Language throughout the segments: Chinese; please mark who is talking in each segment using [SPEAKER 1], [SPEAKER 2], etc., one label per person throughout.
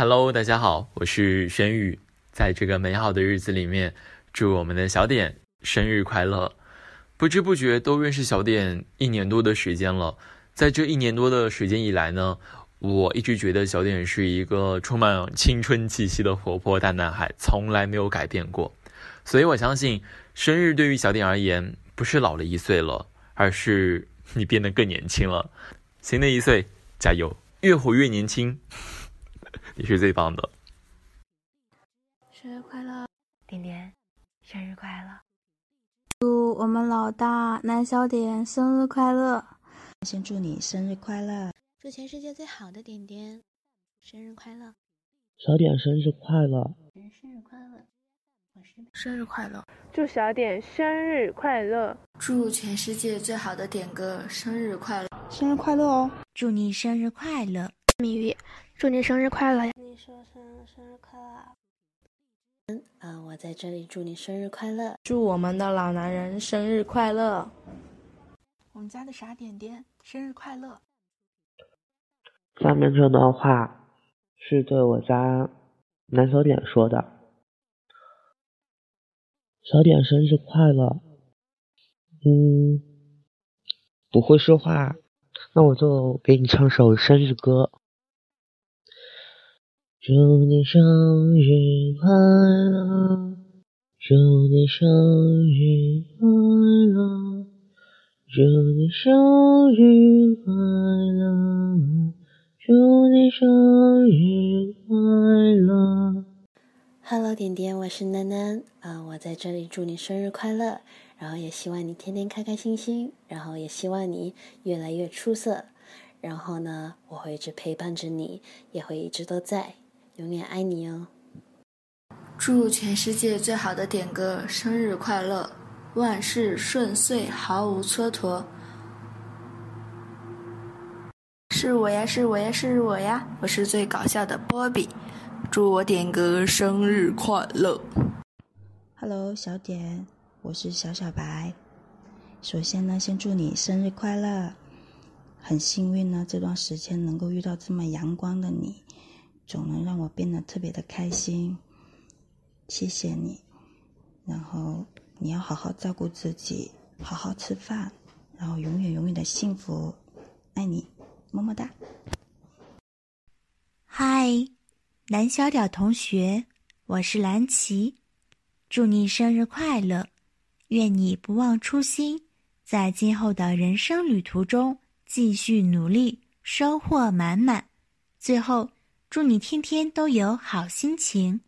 [SPEAKER 1] Hello，大家好，我是轩宇。在这个美好的日子里面，祝我们的小点生日快乐！不知不觉都认识小点一年多的时间了，在这一年多的时间以来呢，我一直觉得小点是一个充满青春气息的活泼大男孩，从来没有改变过。所以我相信，生日对于小点而言，不是老了一岁了，而是你变得更年轻了。新的一岁，加油，越活越年轻。你是最棒的，
[SPEAKER 2] 生日快乐，点点，生日快乐！
[SPEAKER 3] 祝我们老大南小点生日快乐！
[SPEAKER 4] 先祝你生日快乐！
[SPEAKER 2] 祝全世界最好的点点生日快乐！
[SPEAKER 5] 小点生日快乐！
[SPEAKER 2] 生日快乐！我是
[SPEAKER 6] 生日快乐！
[SPEAKER 7] 祝小点生日快乐！
[SPEAKER 8] 祝全世界最好的点哥生日快乐！
[SPEAKER 4] 生日快乐哦！
[SPEAKER 9] 祝你生日快乐！
[SPEAKER 10] 米玉。祝你生日快乐！
[SPEAKER 11] 你说生日生日快乐！
[SPEAKER 12] 嗯呃，我在这里祝你生日快乐！
[SPEAKER 13] 祝我们的老男人生日快乐！
[SPEAKER 14] 我们家的傻点点生日快乐！
[SPEAKER 5] 下面这段话是对我家男小点说的：“小点生日快乐！”嗯，不会说话，那我就给你唱首生日歌。祝你生日快乐！祝你生日快乐！祝你生日快乐！祝你生日快乐
[SPEAKER 12] ！Hello，点点，我是楠楠啊，我在这里祝你生日快乐，然后也希望你天天开开心心，然后也希望你越来越出色，然后呢，我会一直陪伴着你，也会一直都在。永远爱你哦！
[SPEAKER 8] 祝全世界最好的点哥生日快乐，万事顺遂，毫无蹉跎。是我呀，是我呀，是我呀！我是最搞笑的波比，祝我点哥生日快乐
[SPEAKER 4] ！Hello，小点，我是小小白。首先呢，先祝你生日快乐！很幸运呢，这段时间能够遇到这么阳光的你。总能让我变得特别的开心，谢谢你。然后你要好好照顾自己，好好吃饭，然后永远永远的幸福，爱你，么么哒。
[SPEAKER 9] 嗨，蓝小屌同学，我是蓝琪，祝你生日快乐，愿你不忘初心，在今后的人生旅途中继续努力，收获满满。最后。祝你天天都有好心情。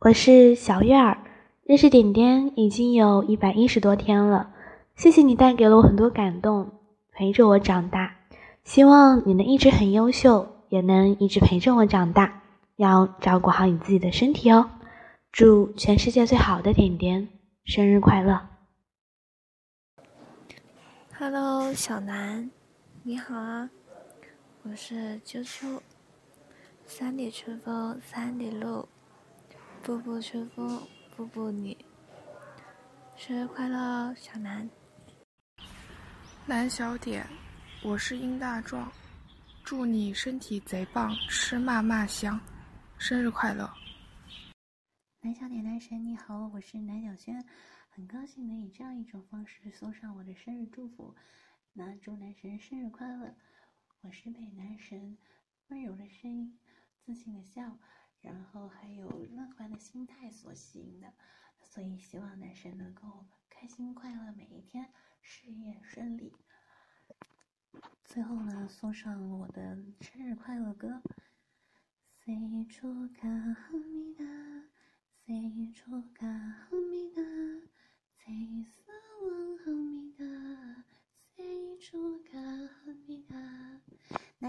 [SPEAKER 10] 我是小月儿，认识点点已经有一百一十多天了，谢谢你带给了我很多感动，陪着我长大。希望你能一直很优秀，也能一直陪着我长大。要照顾好你自己的身体哦。祝全世界最好的点点生日快乐
[SPEAKER 2] ！Hello，小南，你好啊。我是秋秋，三里春风三里路，步步春风步步你。生日快乐，小南！
[SPEAKER 6] 南小点，我是殷大壮，祝你身体贼棒，吃嘛嘛香，生日快乐！
[SPEAKER 2] 南小点男神你好，我是南小轩，很高兴能以这样一种方式送上我的生日祝福，那祝男神生日快乐！我是被男神温柔的声音、自信的笑，然后还有乐观的心态所吸引的。所以希望男神能够开心快乐每一天，事业顺利。最后呢，送上我的生日快乐歌。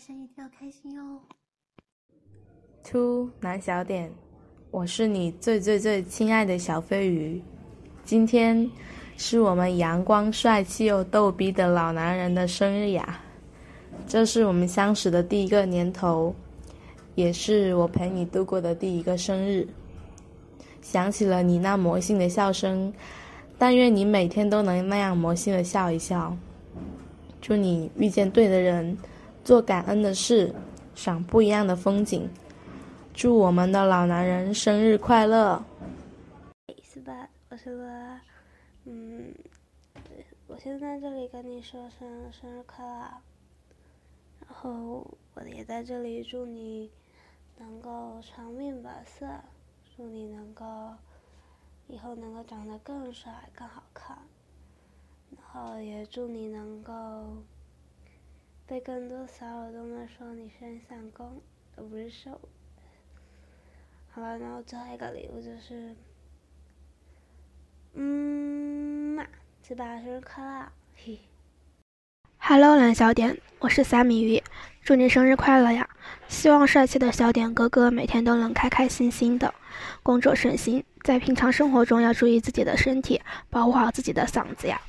[SPEAKER 2] 生一定要开心哦
[SPEAKER 13] ！To 男小点，我是你最最最亲爱的小飞鱼。今天是我们阳光帅气又逗逼的老男人的生日呀！这是我们相识的第一个年头，也是我陪你度过的第一个生日。想起了你那魔性的笑声，但愿你每天都能那样魔性的笑一笑。祝你遇见对的人。做感恩的事，赏不一样的风景。祝我们的老男人生日快乐！
[SPEAKER 11] 是吧？我是罗，嗯，我先在这里跟你说声生日快乐，然后我也在这里祝你能够长命百岁，祝你能够以后能够长得更帅、更好看。然后也祝你能够被更多小耳朵们说你是相公，而不是瘦。好了，然后最后一个礼物就是，嗯嘛，七八生日快乐，嘿。
[SPEAKER 7] Hello，蓝小点，我是三米鱼，祝你生日快乐呀！希望帅气的小点哥哥每天都能开开心心的，工作顺心，在平常生活中要注意自己的身体，保护好自己的嗓子呀。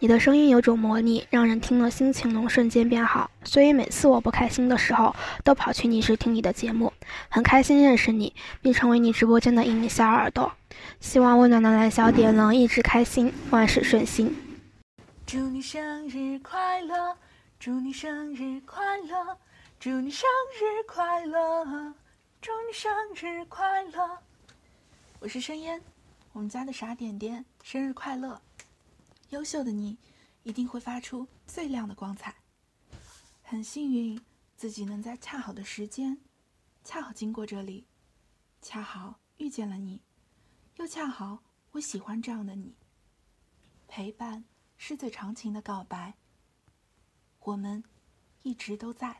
[SPEAKER 7] 你的声音有种魔力，让人听了心情能瞬间变好。所以每次我不开心的时候，都跑去你时听你的节目，很开心认识你，并成为你直播间的一名小耳朵。希望温暖的蓝小点能一直开心，万事顺心。
[SPEAKER 14] 祝你生日快乐！祝你生日快乐！祝你生日快乐！祝你生日快乐！我是申烟，我们家的傻点点，生日快乐！优秀的你，一定会发出最亮的光彩。很幸运，自己能在恰好的时间，恰好经过这里，恰好遇见了你，又恰好我喜欢这样的你。陪伴是最长情的告白。我们一直都在。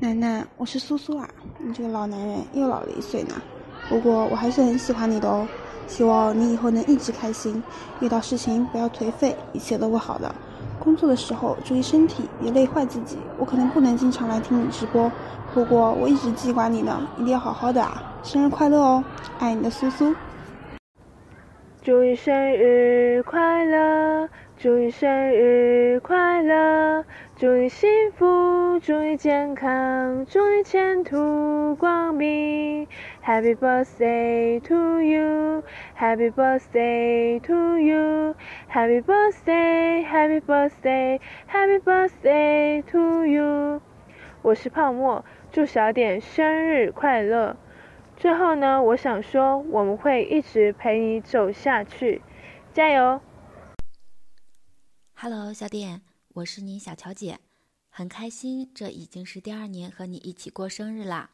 [SPEAKER 15] 奶奶，我是苏苏啊，你这个老男人又老了一岁呢。不过我还是很喜欢你的哦。希望你以后能一直开心，遇到事情不要颓废，一切都会好的。工作的时候注意身体，别累坏自己。我可能不能经常来听你直播，不过我一直记挂你呢，一定要好好的啊！生日快乐哦，爱你的苏苏。
[SPEAKER 7] 祝你生日快乐，祝你生日快乐。祝你幸福，祝你健康，祝你前途光明。Happy birthday to you, Happy birthday to you, Happy birthday, Happy birthday, Happy birthday to you。我是泡沫，祝小点生日快乐。最后呢，我想说，我们会一直陪你走下去，加油
[SPEAKER 16] ！Hello，小点。我是你小乔姐，很开心，这已经是第二年和你一起过生日啦。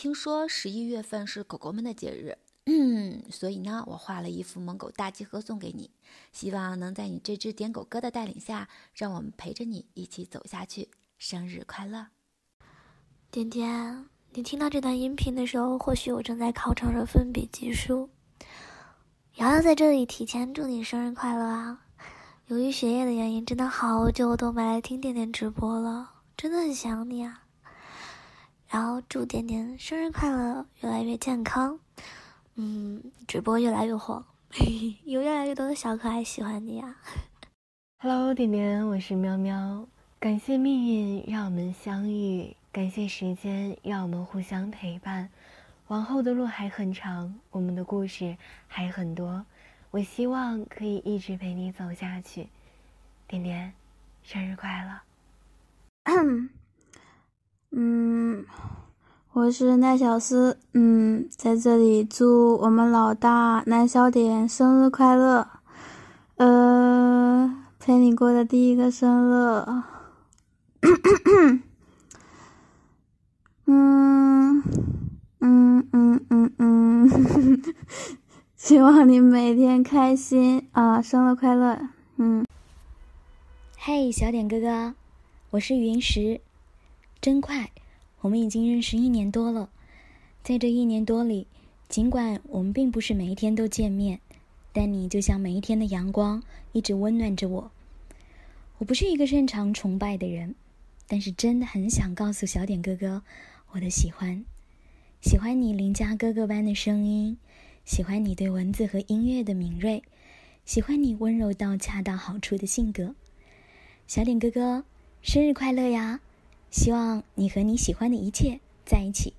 [SPEAKER 16] 听说十一月份是狗狗们的节日，嗯所以呢，我画了一幅萌狗大集合送给你，希望能在你这只点狗哥的带领下，让我们陪着你一起走下去。生日快乐，
[SPEAKER 17] 点点！你听到这段音频的时候，或许我正在考场上奋笔疾书。瑶瑶在这里提前祝你生日快乐啊！由于学业的原因，真的好久都没来听点点直播了，真的很想你啊！然后祝点点生日快乐，越来越健康，嗯，直播越来越火，有越来越多的小可爱喜欢你啊
[SPEAKER 18] ！Hello，点点，我是喵喵，感谢命运让我们相遇，感谢时间让我们互相陪伴，往后的路还很长，我们的故事还很多。我希望可以一直陪你走下去，点点，生日快乐！
[SPEAKER 3] 嗯，我是奈小思，嗯，在这里祝我们老大奈小点生日快乐，呃，陪你过的第一个生日，嗯，嗯嗯嗯嗯。希望你每天开心啊！生日快乐！嗯，
[SPEAKER 16] 嘿，小点哥哥，我是云石。真快，我们已经认识一年多了。在这一年多里，尽管我们并不是每一天都见面，但你就像每一天的阳光，一直温暖着我。我不是一个擅长崇拜的人，但是真的很想告诉小点哥哥我的喜欢，喜欢你邻家哥哥般的声音。喜欢你对文字和音乐的敏锐，喜欢你温柔到恰到好处的性格。小点哥哥，生日快乐呀！希望你和你喜欢的一切在一起。